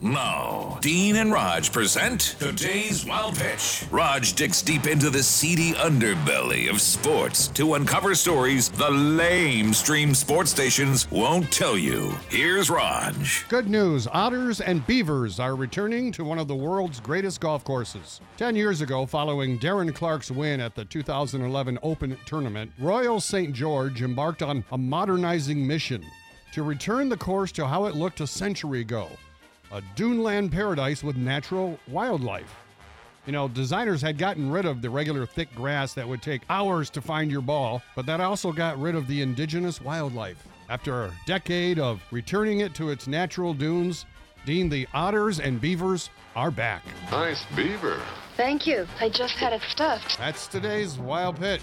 Now, Dean and Rog present today's Wild Pitch. Rog digs deep into the seedy underbelly of sports to uncover stories the lame stream sports stations won't tell you. Here's Rog. Good news otters and beavers are returning to one of the world's greatest golf courses. Ten years ago, following Darren Clarke's win at the 2011 Open Tournament, Royal St. George embarked on a modernizing mission to return the course to how it looked a century ago a duneland paradise with natural wildlife. You know, designers had gotten rid of the regular thick grass that would take hours to find your ball, but that also got rid of the indigenous wildlife. After a decade of returning it to its natural dunes, Dean, the otters and beavers are back. Nice beaver. Thank you. I just had it stuffed. That's today's Wild Pitch.